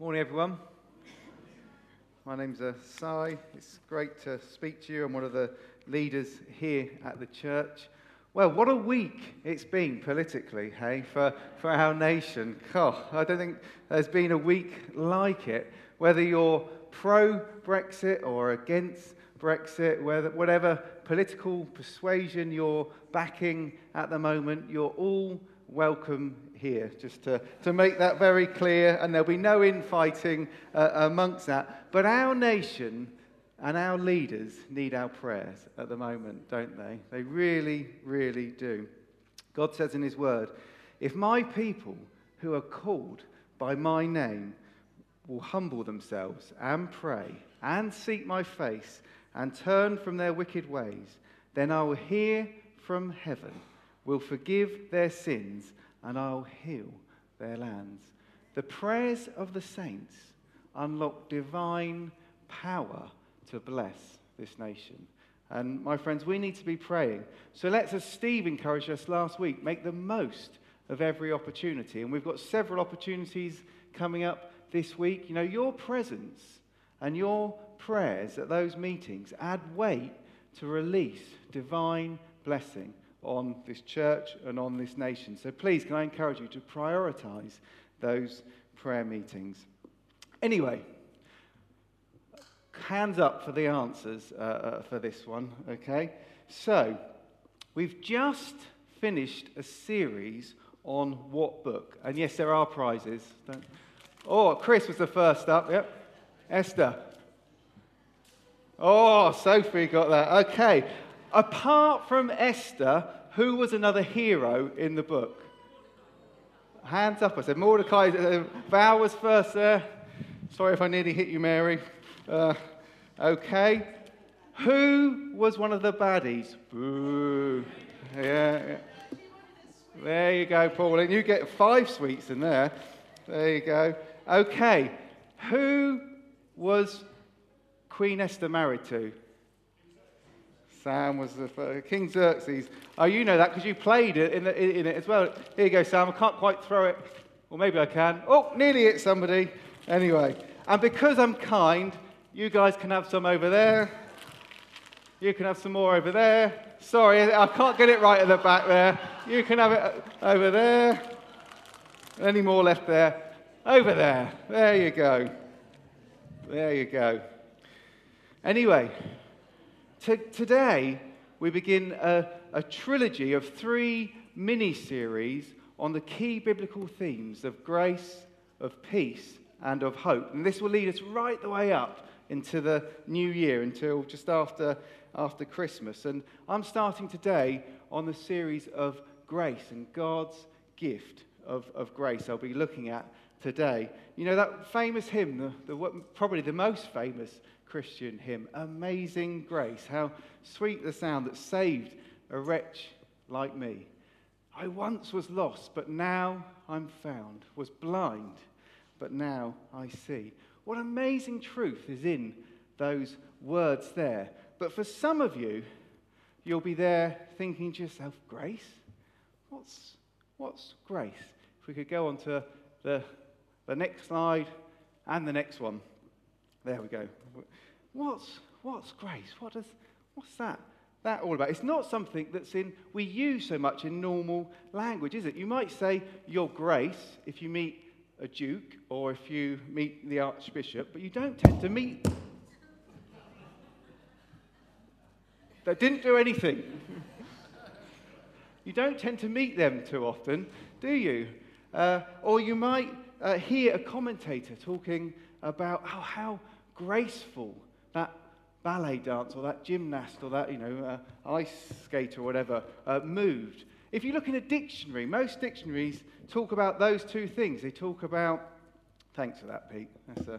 Morning, everyone. My name's uh, Si. It's great to speak to you. I'm one of the leaders here at the church. Well, what a week it's been politically, hey, for, for our nation. God, I don't think there's been a week like it. Whether you're pro Brexit or against Brexit, whether, whatever political persuasion you're backing at the moment, you're all welcome here, just to, to make that very clear, and there'll be no infighting uh, amongst that. But our nation and our leaders need our prayers at the moment, don't they? They really, really do. God says in His Word, if my people who are called by my name will humble themselves and pray and seek my face and turn from their wicked ways, then I will hear from heaven, will forgive their sins and I'll heal their lands. The prayers of the saints unlock divine power to bless this nation. And my friends, we need to be praying. So let's, as Steve encouraged us last week, make the most of every opportunity. And we've got several opportunities coming up this week. You know, your presence and your prayers at those meetings add weight to release divine blessing on this church and on this nation. So please, can I encourage you to prioritize those prayer meetings? Anyway, hands up for the answers uh, uh, for this one, okay? So, we've just finished a series on what book? And yes, there are prizes. Oh, Chris was the first up, yep. Esther. Oh, Sophie got that. Okay. Apart from Esther, who was another hero in the book? Hands up. I said Mordecai. Uh, Val was first there. Sorry if I nearly hit you, Mary. Uh, okay. Who was one of the baddies? Boo. Yeah, yeah. There you go, Paul. And you get five sweets in there. There you go. Okay. Who was Queen Esther married to? Sam was the uh, King Xerxes. Oh, you know that because you played it in, the, in, it as well. Here you go, Sam. I can't quite throw it. Well, maybe I can. Oh, nearly hit somebody. Anyway. And because I'm kind, you guys can have some over there. You can have some more over there. Sorry, I can't get it right at the back there. You can have it uh, over there. Any more left there? Over there. There you go. There you go. Anyway, T- today, we begin a, a trilogy of three mini series on the key biblical themes of grace, of peace, and of hope. And this will lead us right the way up into the new year, until just after, after Christmas. And I'm starting today on the series of grace and God's gift of, of grace I'll be looking at today. You know, that famous hymn, the, the, probably the most famous Christian hymn, Amazing Grace. How sweet the sound that saved a wretch like me. I once was lost, but now I'm found, was blind, but now I see. What amazing truth is in those words there. But for some of you, you'll be there thinking to yourself, grace? What's, what's grace? If we could go on to the, the next slide and the next one. There we go. What's, what's grace? What does, what's that, that all about? It's not something that's in, we use so much in normal language, is it? You might say your grace if you meet a duke or if you meet the archbishop, but you don't tend to meet that didn't do anything. you don't tend to meet them too often, do you? Uh, or you might uh, hear a commentator talking about oh, how graceful that ballet dance or that gymnast or that, you know, uh, ice skater or whatever uh, moved. If you look in a dictionary, most dictionaries talk about those two things. They talk about, thanks for that, Pete. That's, uh,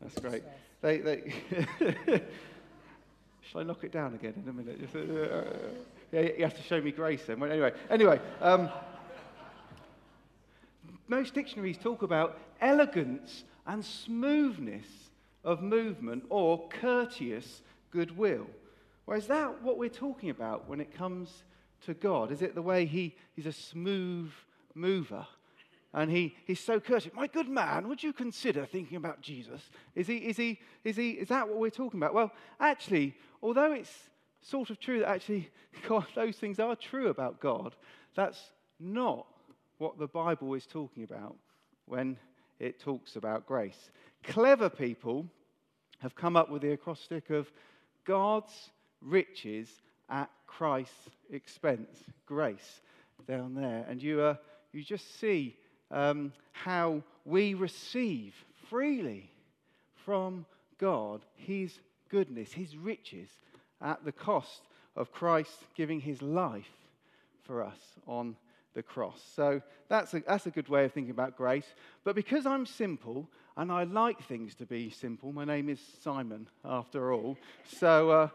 that's great. They, they Shall I knock it down again in a minute? Uh, yeah, you have to show me grace then. Well, anyway, anyway um, most dictionaries talk about elegance and smoothness of movement or courteous goodwill. Well, is that what we're talking about when it comes to God? Is it the way he, He's a smooth mover? and he, he's so courteous. My good man, would you consider thinking about Jesus? Is, he, is, he, is, he, is that what we're talking about? Well, actually, although it's sort of true that actually God, those things are true about God, that's not what the Bible is talking about when it talks about grace. Clever people have come up with the acrostic of God's riches at Christ's expense. Grace down there. And you, uh, you just see um, how we receive freely from God his goodness, his riches, at the cost of Christ giving his life for us on the cross. So that's a, that's a good way of thinking about grace. But because I'm simple and I like things to be simple, my name is Simon after all. So uh,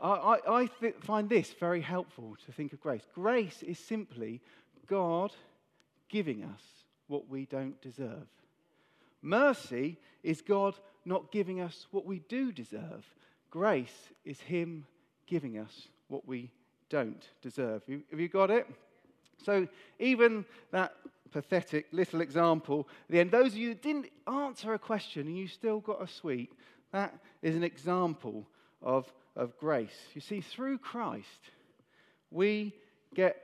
I, I th- find this very helpful to think of grace. Grace is simply God giving us what we don't deserve. Mercy is God not giving us what we do deserve. Grace is Him giving us what we don't deserve. Have you got it? So, even that pathetic little example, at the end, those of you who didn't answer a question and you still got a sweet, that is an example of, of grace. You see, through Christ, we get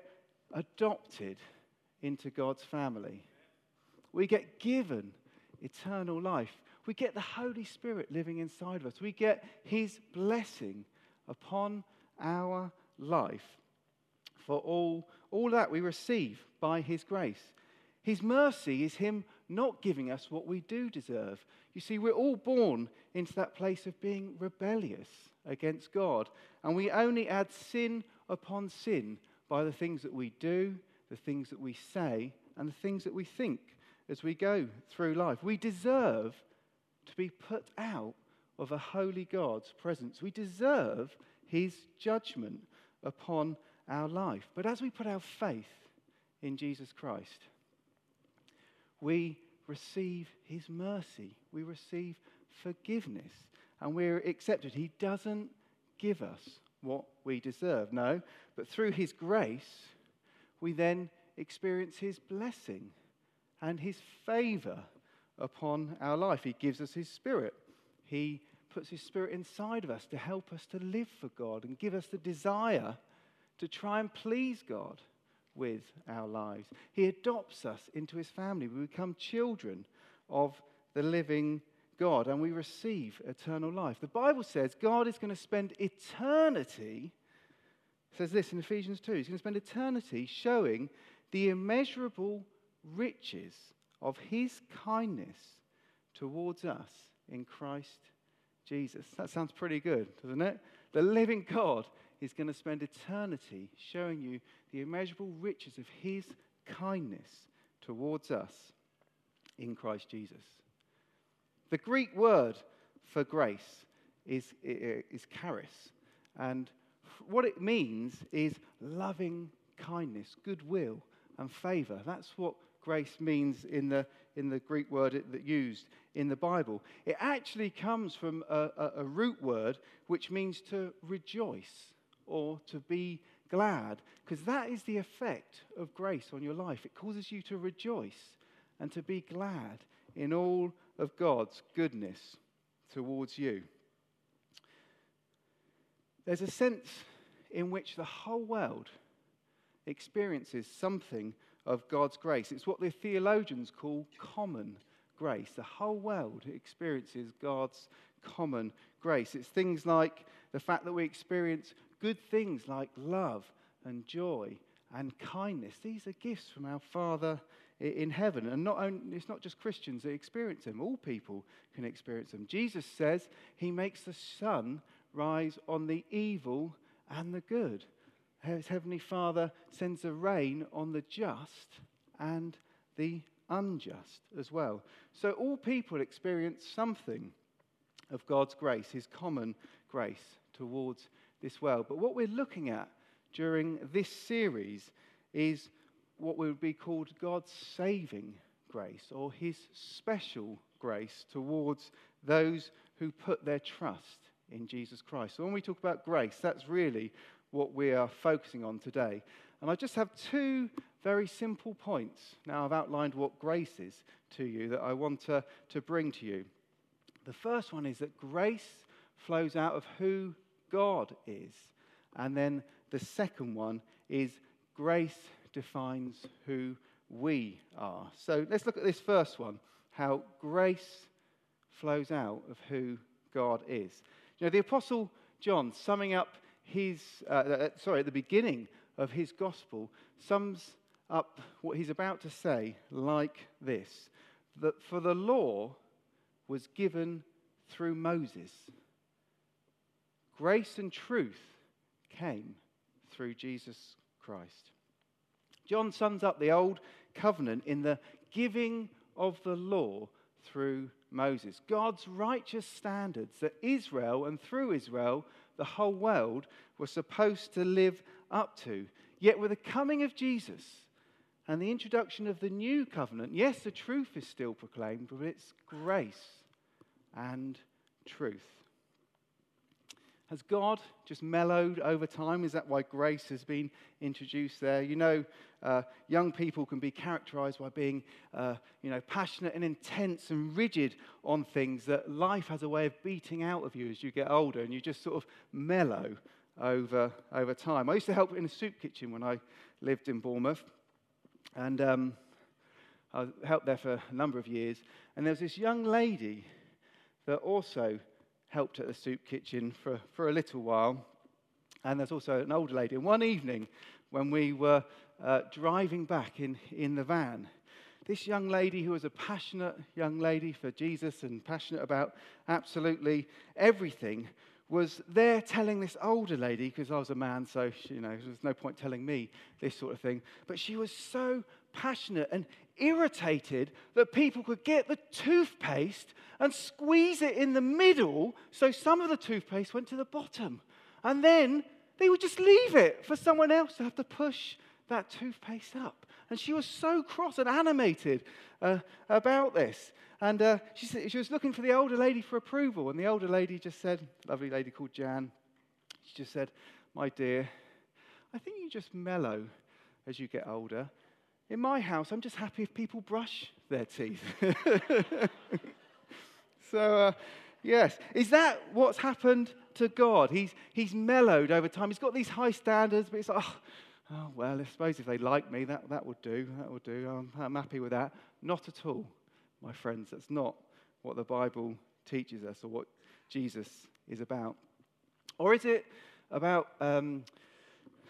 adopted into God's family. We get given eternal life. We get the Holy Spirit living inside of us. We get His blessing upon our life for all, all that we receive by His grace. His mercy is Him not giving us what we do deserve. You see, we're all born into that place of being rebellious against God, and we only add sin upon sin by the things that we do, the things that we say, and the things that we think as we go through life. We deserve to be put out of a holy God's presence. We deserve his judgment upon our life. But as we put our faith in Jesus Christ, we receive his mercy, we receive forgiveness, and we're accepted. He doesn't give us what we deserve, no, but through his grace, we then experience his blessing and his favor upon our life. He gives us his spirit. He puts his spirit inside of us to help us to live for God and give us the desire to try and please God with our lives. He adopts us into his family. We become children of the living God and we receive eternal life. The Bible says God is going to spend eternity, says this in Ephesians 2, he's going to spend eternity showing the immeasurable riches of his kindness towards us in Christ Jesus. That sounds pretty good, doesn't it? The living God is going to spend eternity showing you the immeasurable riches of his kindness towards us in Christ Jesus. The Greek word for grace is, is charis. And what it means is loving kindness, goodwill, and favor. That's what grace means in the, in the Greek word that used in the Bible. It actually comes from a, a, a root word which means to rejoice or to be glad, because that is the effect of grace on your life. It causes you to rejoice and to be glad in all of God's goodness towards you. There's a sense in which the whole world experiences something of God's grace. It's what the theologians call common grace. The whole world experiences God's common grace. It's things like the fact that we experience good things like love and joy and kindness. These are gifts from our Father in heaven. And not only, it's not just Christians that experience them, all people can experience them. Jesus says he makes the sun rise on the evil and the good his heavenly Father sends a rain on the just and the unjust as well. So all people experience something of God's grace, his common grace towards this world. But what we're looking at during this series is what would be called God's saving grace or his special grace towards those who put their trust in Jesus Christ. So when we talk about grace, that's really what we are focusing on today. And I just have two very simple points. Now, I've outlined what grace is to you that I want to, to bring to you. The first one is that grace flows out of who God is. And then the second one is grace defines who we are. So let's look at this first one how grace flows out of who God is. You know, the Apostle John, summing up his, uh, uh, sorry, at the beginning of his gospel, sums up what he's about to say like this that for the law was given through Moses, grace and truth came through Jesus Christ. John sums up the old covenant in the giving of the law through Moses. God's righteous standards that Israel and through Israel, the whole world, were supposed to live up to. Yet, with the coming of Jesus and the introduction of the new covenant, yes, the truth is still proclaimed, but it's grace and truth. Has God just mellowed over time? Is that why grace has been introduced there? You know, uh, young people can be characterized by being, uh, you know, passionate and intense and rigid on things that life has a way of beating out of you as you get older, and you just sort of mellow over, over time. I used to help in a soup kitchen when I lived in Bournemouth, and um, I helped there for a number of years. And there was this young lady that also helped at the soup kitchen for, for a little while. And there's also an older lady. And one evening, when we were uh, driving back in, in the van, this young lady, who was a passionate young lady for Jesus and passionate about absolutely everything, was there telling this older lady, because I was a man, so you know, there's no point telling me this sort of thing. But she was so passionate and irritated that people could get the toothpaste and squeeze it in the middle so some of the toothpaste went to the bottom. And then they would just leave it for someone else to have to push that toothpaste up. And she was so cross and animated uh, about this. And uh, she, said, she was looking for the older lady for approval. And the older lady just said, lovely lady called Jan, she just said, My dear, I think you just mellow as you get older. In my house, I'm just happy if people brush their teeth. so, uh, yes, is that what's happened to God? He's, he's mellowed over time. He's got these high standards, but it's like, oh, oh, well, I suppose if they like me, that, that would do. That would do. I'm, I'm happy with that. Not at all, my friends. That's not what the Bible teaches us or what Jesus is about. Or is it about um,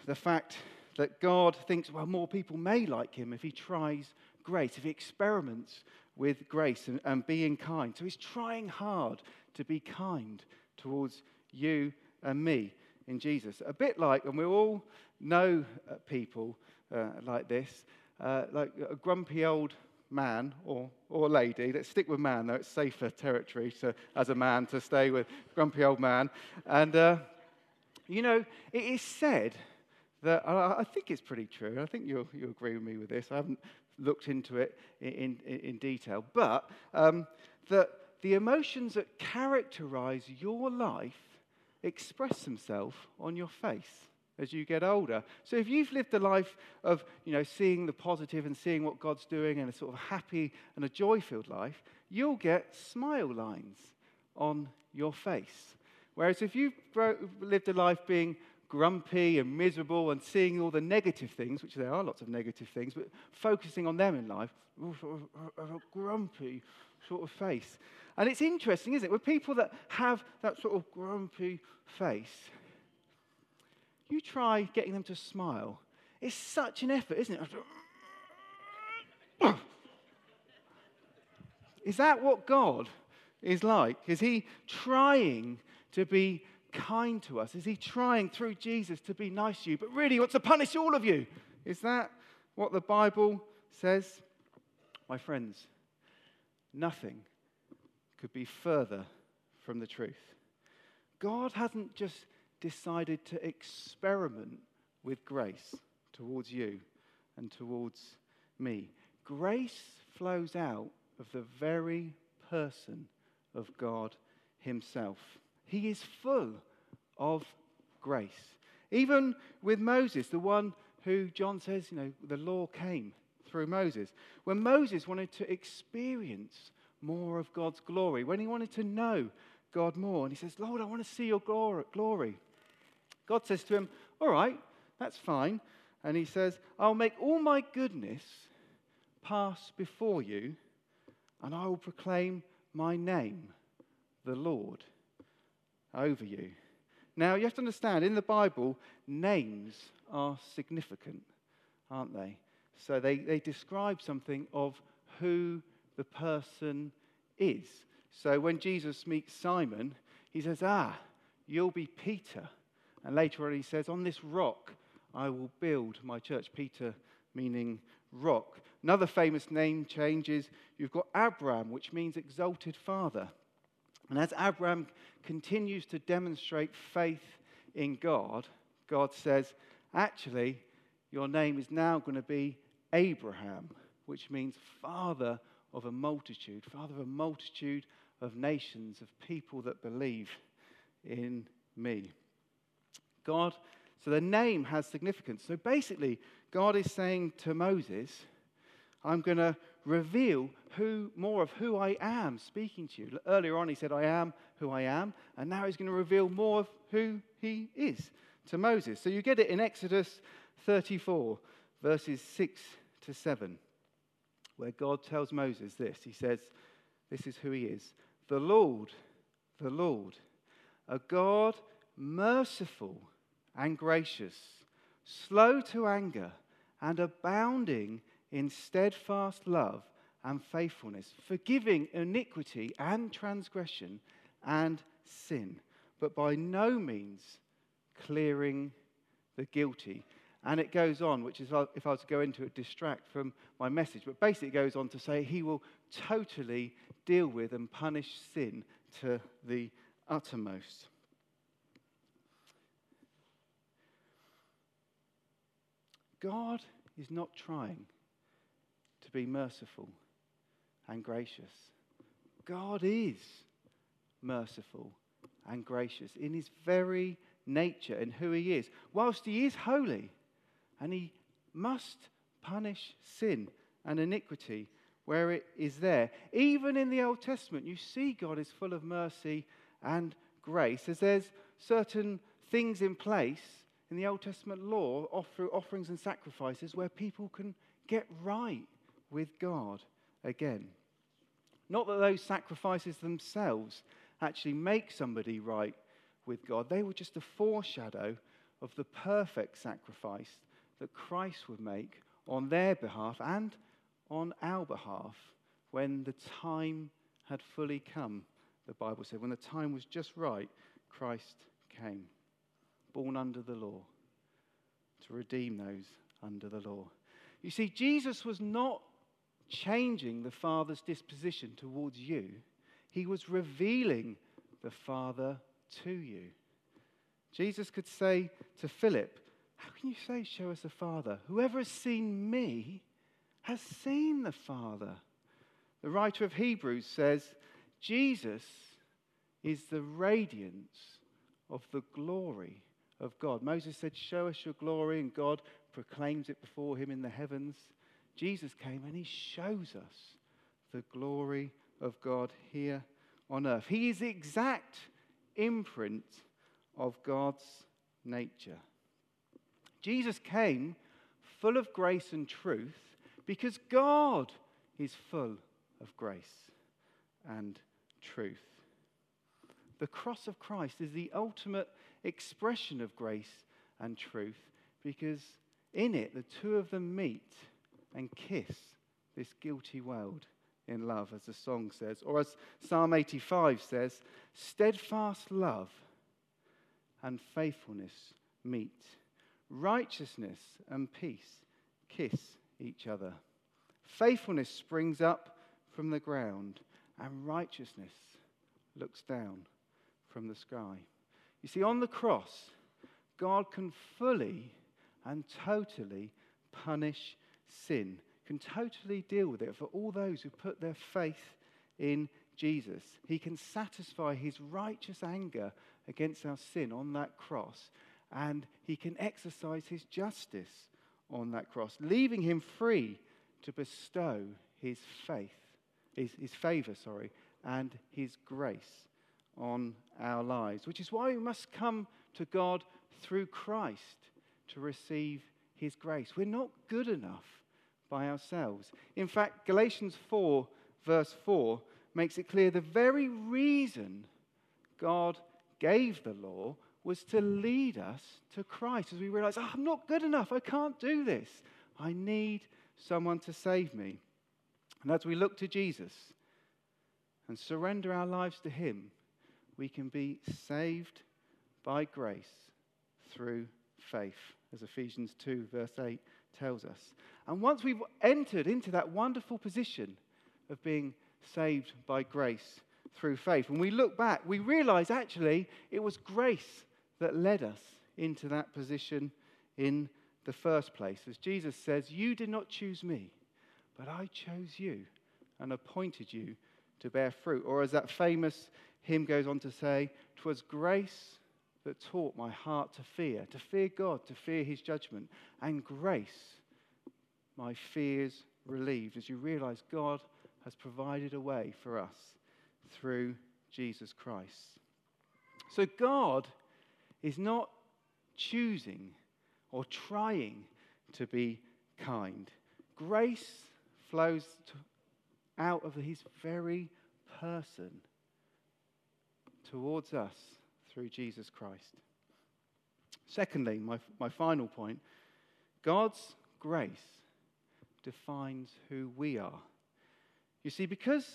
the fact that God thinks, well, more people may like him if he tries grace, if he experiments with grace and, and being kind. So he's trying hard to be kind towards you and me in Jesus. A bit like, and we all know uh, people uh, like this, uh, like a grumpy old man or, or lady. Let's stick with man, though it's safer territory to, as a man to stay with grumpy old man. And, uh, you know, it is said that I think it's pretty true. I think you'll, you'll agree with me with this. I haven't looked into it in, in, in detail. But um, that the emotions that characterize your life express themselves on your face as you get older. So if you've lived a life of, you know, seeing the positive and seeing what God's doing and a sort of happy and a joy-filled life, you'll get smile lines on your face. Whereas if you've lived a life being grumpy and miserable and seeing all the negative things, which there are lots of negative things, but focusing on them in life, a grumpy sort of face. And it's interesting, isn't it? With people that have that sort of grumpy face, you try getting them to smile. It's such an effort, isn't it? Is that what God is like? Is He trying to be kind to us? Is he trying through Jesus to be nice to you, but really wants to punish all of you? Is that what the Bible says? My friends, nothing could be further from the truth. God hasn't just decided to experiment with grace towards you and towards me. Grace flows out of the very person of God Himself. He is full of grace. Even with Moses, the one who John says, you know, the law came through Moses. When Moses wanted to experience more of God's glory, when he wanted to know God more, and he says, Lord, I want to see your glory. God says to him, All right, that's fine. And he says, I'll make all my goodness pass before you, and I will proclaim my name, the Lord, over you. Now, you have to understand, in the Bible, names are significant, aren't they? So they, they describe something of who the person is. So when Jesus meets Simon, he says, Ah, you'll be Peter. And later on, he says, On this rock I will build my church. Peter meaning rock. Another famous name change is you've got Abram, which means exalted father. And as Abraham continues to demonstrate faith in God, God says, actually, your name is now going to be Abraham, which means father of a multitude, father of a multitude of nations, of people that believe in me. God, so the name has significance. So basically, God is saying to Moses, I'm going to reveal who more of who I am speaking to you. Earlier on, he said, I am who I am, and now he's going to reveal more of who he is to Moses. So you get it in Exodus 34, verses 6 to 7, where God tells Moses this. He says, This is who he is the Lord, the Lord, a God merciful and gracious, slow to anger, and abounding in steadfast love and faithfulness, forgiving iniquity and transgression and sin, but by no means clearing the guilty. And it goes on, which is, uh, if I was to go into it, distract from my message. But basically, it goes on to say he will totally deal with and punish sin to the uttermost. God is not trying be merciful and gracious. God is merciful and gracious in his very nature and who he is. Whilst he is holy and he must punish sin and iniquity where it is there. Even in the Old Testament, you see God is full of mercy and grace, as there's certain things in place in the Old Testament law through offerings and sacrifices where people can get right with God again. Not that those sacrifices themselves actually make somebody right with God, they were just a foreshadow of the perfect sacrifice that Christ would make on their behalf and on our behalf when the time had fully come, the Bible said. When the time was just right, Christ came, born under the law, to redeem those under the law. You see, Jesus was not changing the Father's disposition towards you, he was revealing the Father to you. Jesus could say to Philip, How can you say, Show us the Father? Whoever has seen me has seen the Father. The writer of Hebrews says, Jesus is the radiance of the glory of God. Moses said, Show us your glory, and God proclaims it before him in the heavens. Jesus came and he shows us the glory of God here on earth. He is the exact imprint of God's nature. Jesus came full of grace and truth because God is full of grace and truth. The cross of Christ is the ultimate expression of grace and truth because in it the two of them meet and kiss this guilty world in love, as the song says. Or as Psalm 85 says, steadfast love and faithfulness meet, righteousness and peace kiss each other. Faithfulness springs up from the ground, and righteousness looks down from the sky. You see, on the cross, God can fully and totally punish sin, can totally deal with it for all those who put their faith in Jesus. He can satisfy his righteous anger against our sin on that cross, and he can exercise his justice on that cross, leaving him free to bestow his faith, his, his favor, sorry, and his grace on our lives, which is why we must come to God through Christ to receive his grace. We're not good enough by ourselves. In fact, Galatians 4, verse 4, makes it clear the very reason God gave the law was to lead us to Christ as we realize, oh, I'm not good enough. I can't do this. I need someone to save me. And as we look to Jesus and surrender our lives to Him, we can be saved by grace through faith, as Ephesians 2, verse 8 tells us. And once we've entered into that wonderful position of being saved by grace through faith, when we look back, we realize actually it was grace that led us into that position in the first place. As Jesus says, You did not choose me, but I chose you and appointed you to bear fruit. Or as that famous hymn goes on to say, "'Twas grace that taught my heart to fear, to fear God, to fear his judgment, and grace my fears relieved as you realize God has provided a way for us through Jesus Christ. So God is not choosing or trying to be kind. Grace flows out of his very person towards us through Jesus Christ. Secondly, my, my final point God's grace defines who we are. You see, because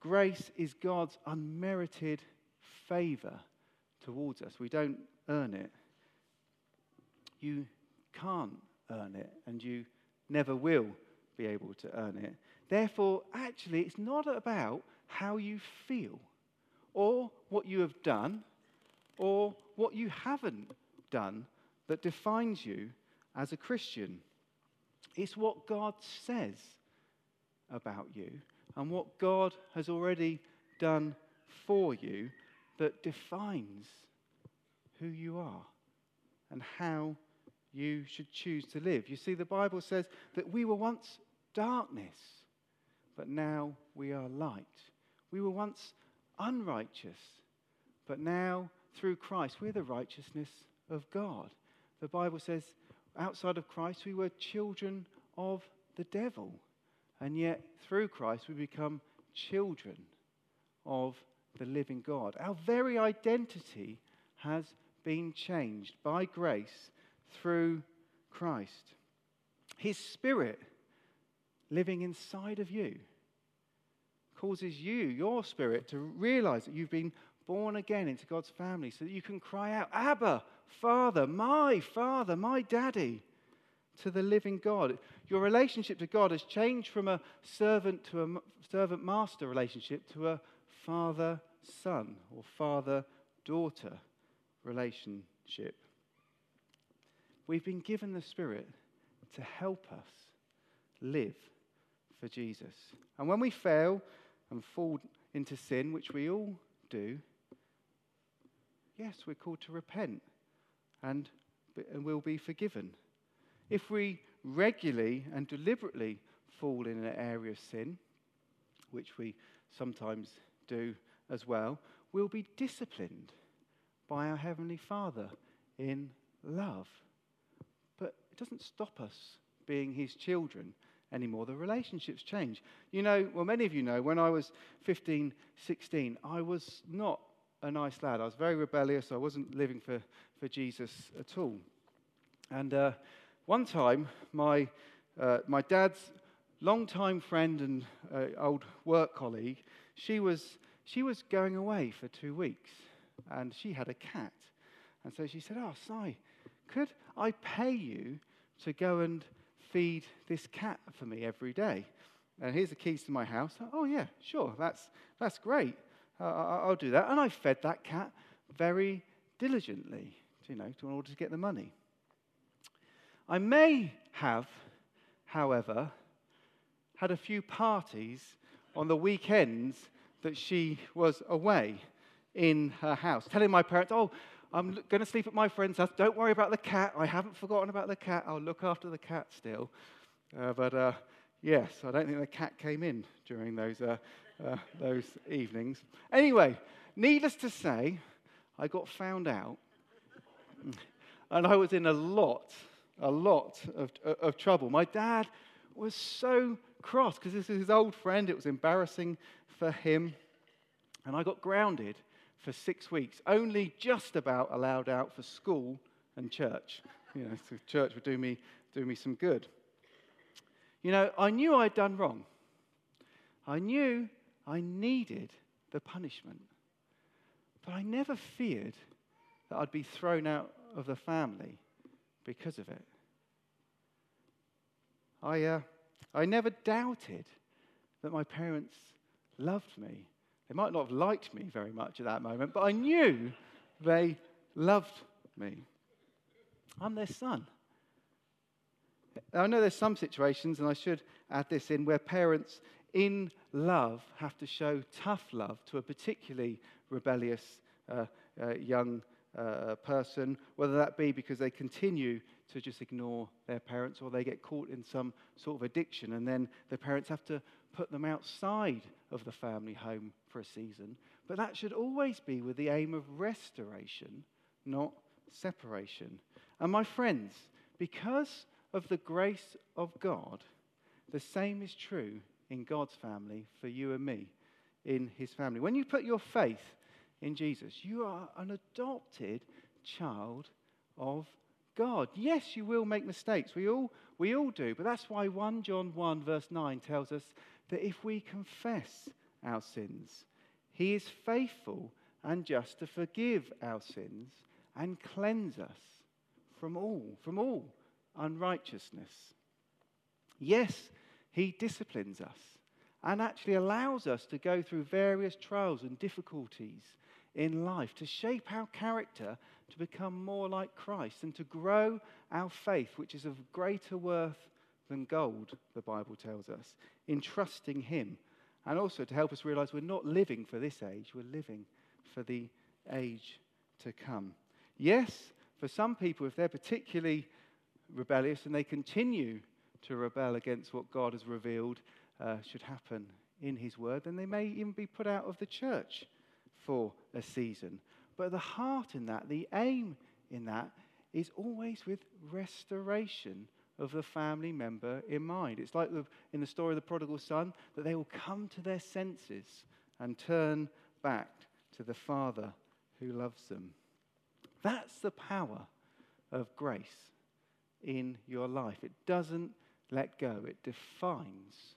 grace is God's unmerited favor towards us, we don't earn it. You can't earn it, and you never will be able to earn it. Therefore, actually, it's not about how you feel or what you have done or what you haven't done that defines you as a Christian. It's what God says about you and what God has already done for you that defines who you are and how you should choose to live. You see, the Bible says that we were once darkness, but now we are light. We were once unrighteous, but now through Christ we're the righteousness of God. The Bible says outside of Christ we were children of the devil, and yet through Christ we become children of the living God. Our very identity has been changed by grace through Christ. His Spirit living inside of you causes you, your spirit, to realize that you've been born again into God's family so that you can cry out, Abba, Father, my Father, my Daddy, to the living God. Your relationship to God has changed from a servant to a servant master relationship to a father son or father daughter relationship. We've been given the Spirit to help us live for Jesus. And when we fail and fall into sin, which we all do, yes, we're called to repent and, and we'll be forgiven. If we regularly and deliberately fall in an area of sin, which we sometimes do as well, we'll be disciplined by our Heavenly Father in love. But it doesn't stop us being His children anymore. The relationships change. You know, well, many of you know, when I was 15, 16, I was not a nice lad. I was very rebellious. I wasn't living for, for Jesus at all. And uh, one time, my, uh, my dad's longtime friend and uh, old work colleague, she was, she was going away for two weeks and she had a cat. And so she said, Oh, Si, could I pay you to go and feed this cat for me every day? And here's the keys to my house. Oh, yeah, sure, that's, that's great. Uh, I'll do that. And I fed that cat very diligently, you know, in order to get the money. I may have, however, had a few parties on the weekends that she was away in her house, telling my parents, oh, I'm going to sleep at my friend's house. Don't worry about the cat. I haven't forgotten about the cat. I'll look after the cat still. Uh, but uh, yes, I don't think the cat came in during those, uh, uh those evenings. Anyway, needless to say, I got found out. And I was in a lot, a lot of, of trouble. My dad was so cross because this is his old friend. It was embarrassing for him. And I got grounded for six weeks, only just about allowed out for school and church. You know, so church would do me, do me some good. You know, I knew I'd done wrong. I knew I needed the punishment. But I never feared that I'd be thrown out of the family because of it. I, uh, I never doubted that my parents loved me. They might not have liked me very much at that moment, but I knew they loved me. I'm their son. I know there's some situations, and I should add this in, where parents in love have to show tough love to a particularly rebellious uh, uh, young uh, person, whether that be because they continue to just ignore their parents or they get caught in some sort of addiction and then the parents have to put them outside of the family home for a season. But that should always be with the aim of restoration, not separation. And my friends, because of the grace of God, the same is true in God's family for you and me in his family. When you put your faith in Jesus. You are an adopted child of God. Yes, you will make mistakes. We all, we all do. But that's why 1 John 1, verse 9 tells us that if we confess our sins, he is faithful and just to forgive our sins and cleanse us from all, from all unrighteousness. Yes, he disciplines us and actually allows us to go through various trials and difficulties in life, to shape our character to become more like Christ and to grow our faith, which is of greater worth than gold, the Bible tells us, in trusting Him. And also to help us realize we're not living for this age, we're living for the age to come. Yes, for some people, if they're particularly rebellious and they continue to rebel against what God has revealed uh, should happen in His Word, then they may even be put out of the church for a season. But the heart in that, the aim in that, is always with restoration of the family member in mind. It's like the, in the story of the prodigal son, that they will come to their senses and turn back to the Father who loves them. That's the power of grace in your life. It doesn't let go, it defines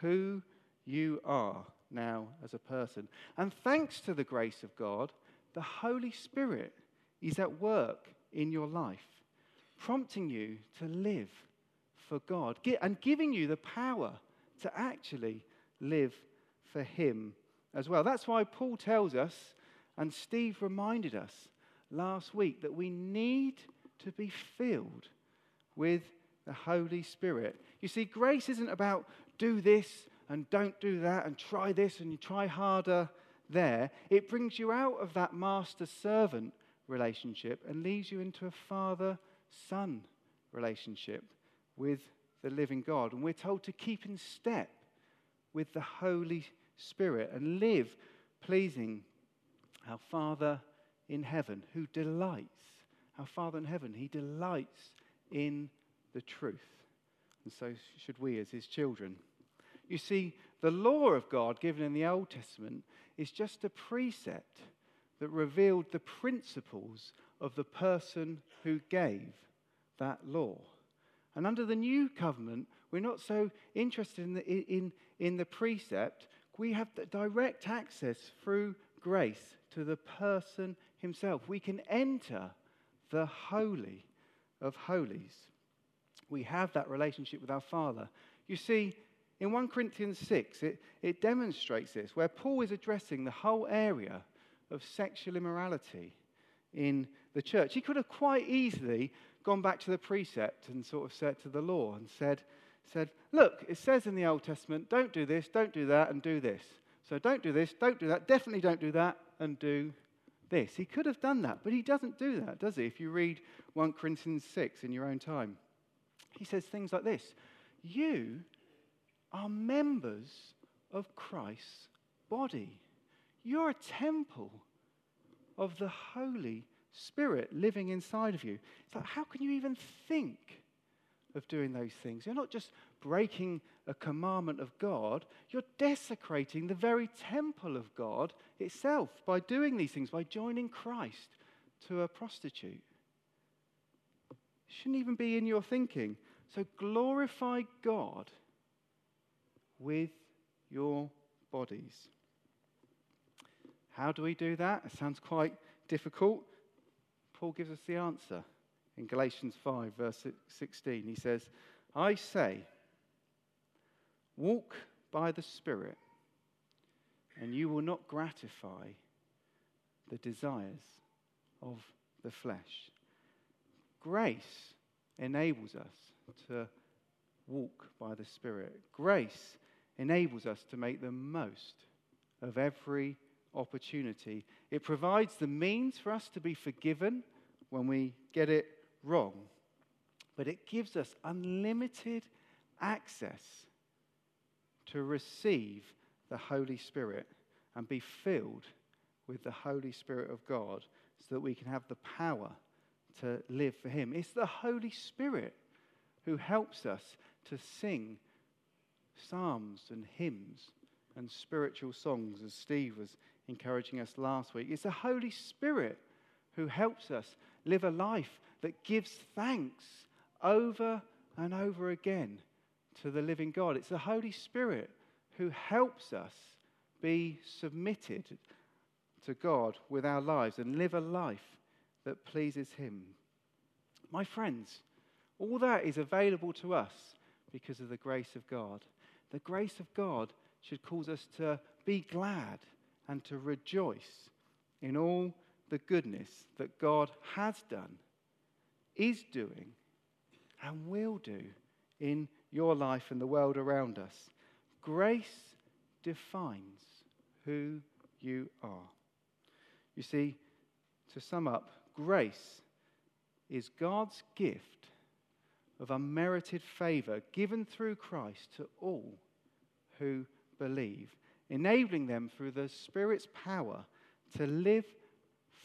who you are now as a person. And thanks to the grace of God, the Holy Spirit is at work in your life, prompting you to live for God and giving you the power to actually live for Him as well. That's why Paul tells us, and Steve reminded us last week, that we need to be filled with the Holy Spirit. You see, grace isn't about do this and don't do that and try this and you try harder there, it brings you out of that master servant relationship and leads you into a father son relationship with the living God. And we're told to keep in step with the Holy Spirit and live pleasing our Father in heaven who delights. Our Father in heaven, He delights in the truth. And so should we as His children. You see, the law of God given in the Old Testament is just a precept that revealed the principles of the person who gave that law. And under the new covenant, we're not so interested in the, in, in the precept. We have direct access through grace to the person himself. We can enter the Holy of Holies. We have that relationship with our Father. You see, in 1 Corinthians 6, it, it demonstrates this, where Paul is addressing the whole area of sexual immorality in the church. He could have quite easily gone back to the precept and sort of said to the law and said, said, Look, it says in the Old Testament, don't do this, don't do that, and do this. So don't do this, don't do that, definitely don't do that, and do this. He could have done that, but he doesn't do that, does he? If you read 1 Corinthians 6 in your own time, he says things like this You are members of Christ's body, you're a temple of the Holy Spirit living inside of you. It's like, how can you even think of doing those things? You're not just breaking a commandment of God, you're desecrating the very temple of God itself by doing these things, by joining Christ to a prostitute. Shouldn't even be in your thinking. So glorify God with your bodies. How do we do that? It sounds quite difficult. Paul gives us the answer in Galatians 5, verse 16. He says, I say, walk by the Spirit, and you will not gratify the desires of the flesh. Grace enables us to walk by the Spirit. Grace enables us to make the most of every opportunity. It provides the means for us to be forgiven when we get it wrong, but it gives us unlimited access to receive the Holy Spirit and be filled with the Holy Spirit of God so that we can have the power to live for Him. It's the Holy Spirit who helps us to sing psalms and hymns and spiritual songs, as Steve was encouraging us last week. It's the Holy Spirit who helps us live a life that gives thanks over and over again to the living God. It's the Holy Spirit who helps us be submitted to God with our lives and live a life that pleases Him. My friends, all that is available to us because of the grace of God. The grace of God should cause us to be glad and to rejoice in all the goodness that God has done, is doing, and will do in your life and the world around us. Grace defines who you are. You see, to sum up, grace is God's gift of unmerited favor given through Christ to all who believe enabling them through the Spirit's power to live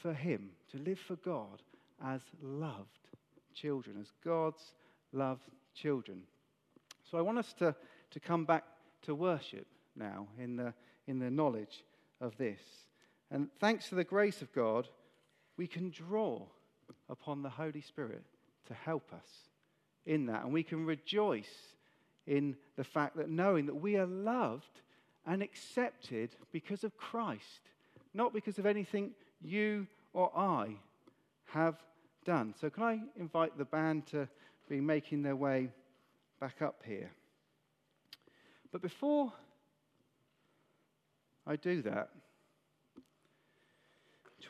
for Him, to live for God as loved children, as God's loved children. So I want us to, to come back to worship now in the, in the knowledge of this. And thanks to the grace of God, we can draw upon the Holy Spirit to help us in that. And we can rejoice in the fact that knowing that we are loved and accepted because of Christ, not because of anything you or I have done. So, can I invite the band to be making their way back up here? But before I do that,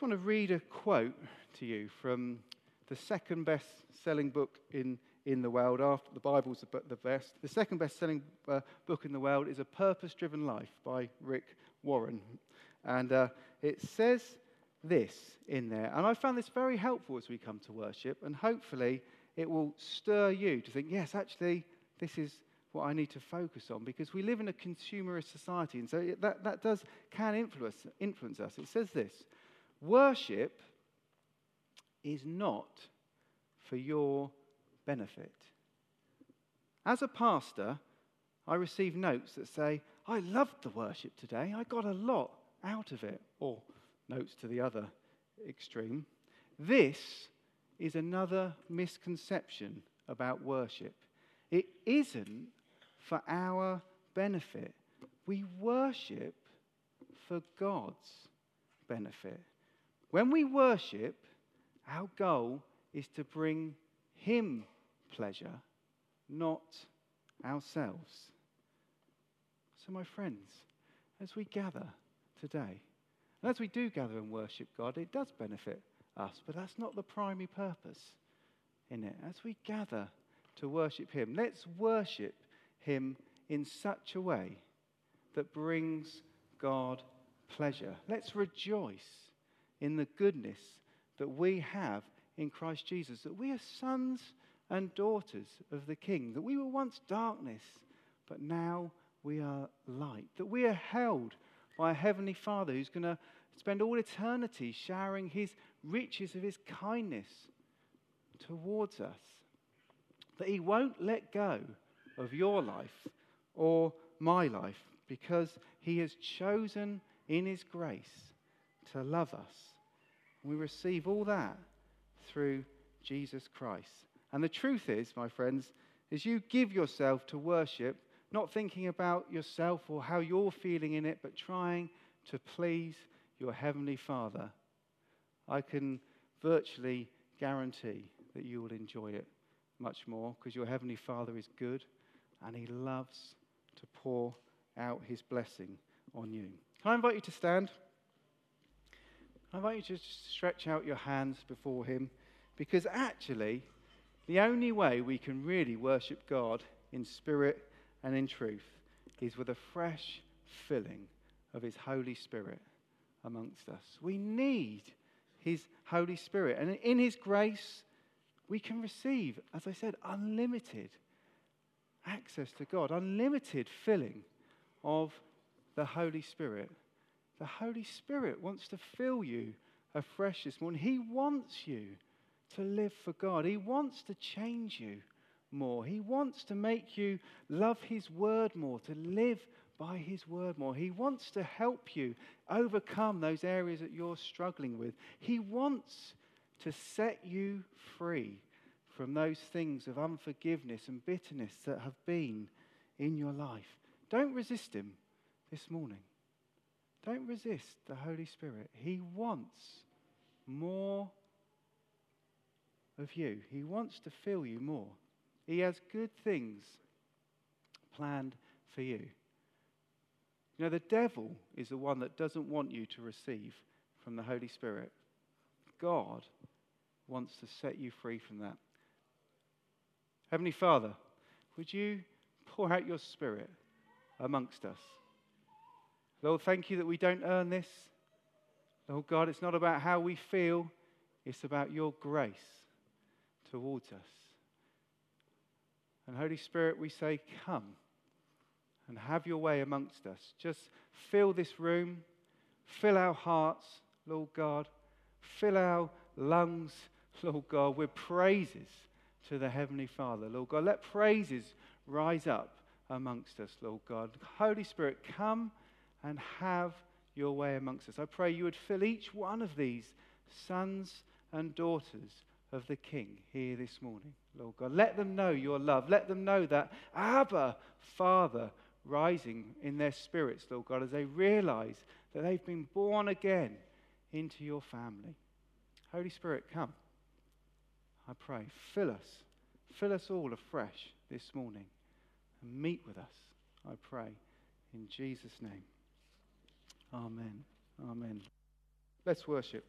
just want to read a quote to you from the second best selling book in in the world after the Bible's the best. The second best selling uh, book in the world is A Purpose Driven Life by Rick Warren. And uh, it says this in there. And I found this very helpful as we come to worship. And hopefully it will stir you to think, yes, actually, this is what I need to focus on because we live in a consumerist society. And so that, that does, can influence, influence us. It says this Worship is not for your benefit. As a pastor, I receive notes that say, I loved the worship today. I got a lot out of it. Or notes to the other extreme. This is another misconception about worship. It isn't for our benefit. We worship for God's benefit. When we worship, our goal is to bring Him pleasure, not ourselves. So, my friends, as we gather today, and as we do gather and worship God, it does benefit us, but that's not the primary purpose in it. As we gather to worship Him, let's worship Him in such a way that brings God pleasure. Let's rejoice in the goodness that we have in Christ Jesus, that we are sons and daughters of the King, that we were once darkness, but now we are light, that we are held by a Heavenly Father who's going to spend all eternity showering His riches of His kindness towards us, that He won't let go of your life or my life because He has chosen in His grace to love us. We receive all that through Jesus Christ. And the truth is, my friends, is you give yourself to worship, not thinking about yourself or how you're feeling in it, but trying to please your Heavenly Father. I can virtually guarantee that you will enjoy it much more because your Heavenly Father is good and He loves to pour out His blessing on you. Can I invite you to stand? I invite you to stretch out your hands before Him because actually, the only way we can really worship God in spirit and in truth is with a fresh filling of His Holy Spirit amongst us. We need His Holy Spirit. And in His grace, we can receive, as I said, unlimited access to God, unlimited filling of the Holy Spirit. The Holy Spirit wants to fill you afresh this morning. He wants you to live for God, He wants to change you more. He wants to make you love His word more, to live by His word more. He wants to help you overcome those areas that you're struggling with. He wants to set you free from those things of unforgiveness and bitterness that have been in your life. Don't resist Him this morning. Don't resist the Holy Spirit. He wants more of you, He wants to fill you more. He has good things planned for you. You know, the devil is the one that doesn't want you to receive from the Holy Spirit. God wants to set you free from that. Heavenly Father, would you pour out your Spirit amongst us? Lord, thank you that we don't earn this. Lord God, it's not about how we feel, it's about your grace towards us. And Holy Spirit, we say, Come and have your way amongst us. Just fill this room, fill our hearts, Lord God, fill our lungs, Lord God, with praises to the Heavenly Father, Lord God. Let praises rise up amongst us, Lord God. Holy Spirit, come and have your way amongst us. I pray you would fill each one of these sons and daughters of the King here this morning, Lord God. Let them know your love. Let them know that Abba, Father, rising in their spirits, Lord God, as they realize that they've been born again into your family. Holy Spirit, come. I pray, fill us, fill us all afresh this morning and meet with us, I pray, in Jesus' name. Amen. Amen. Let's worship.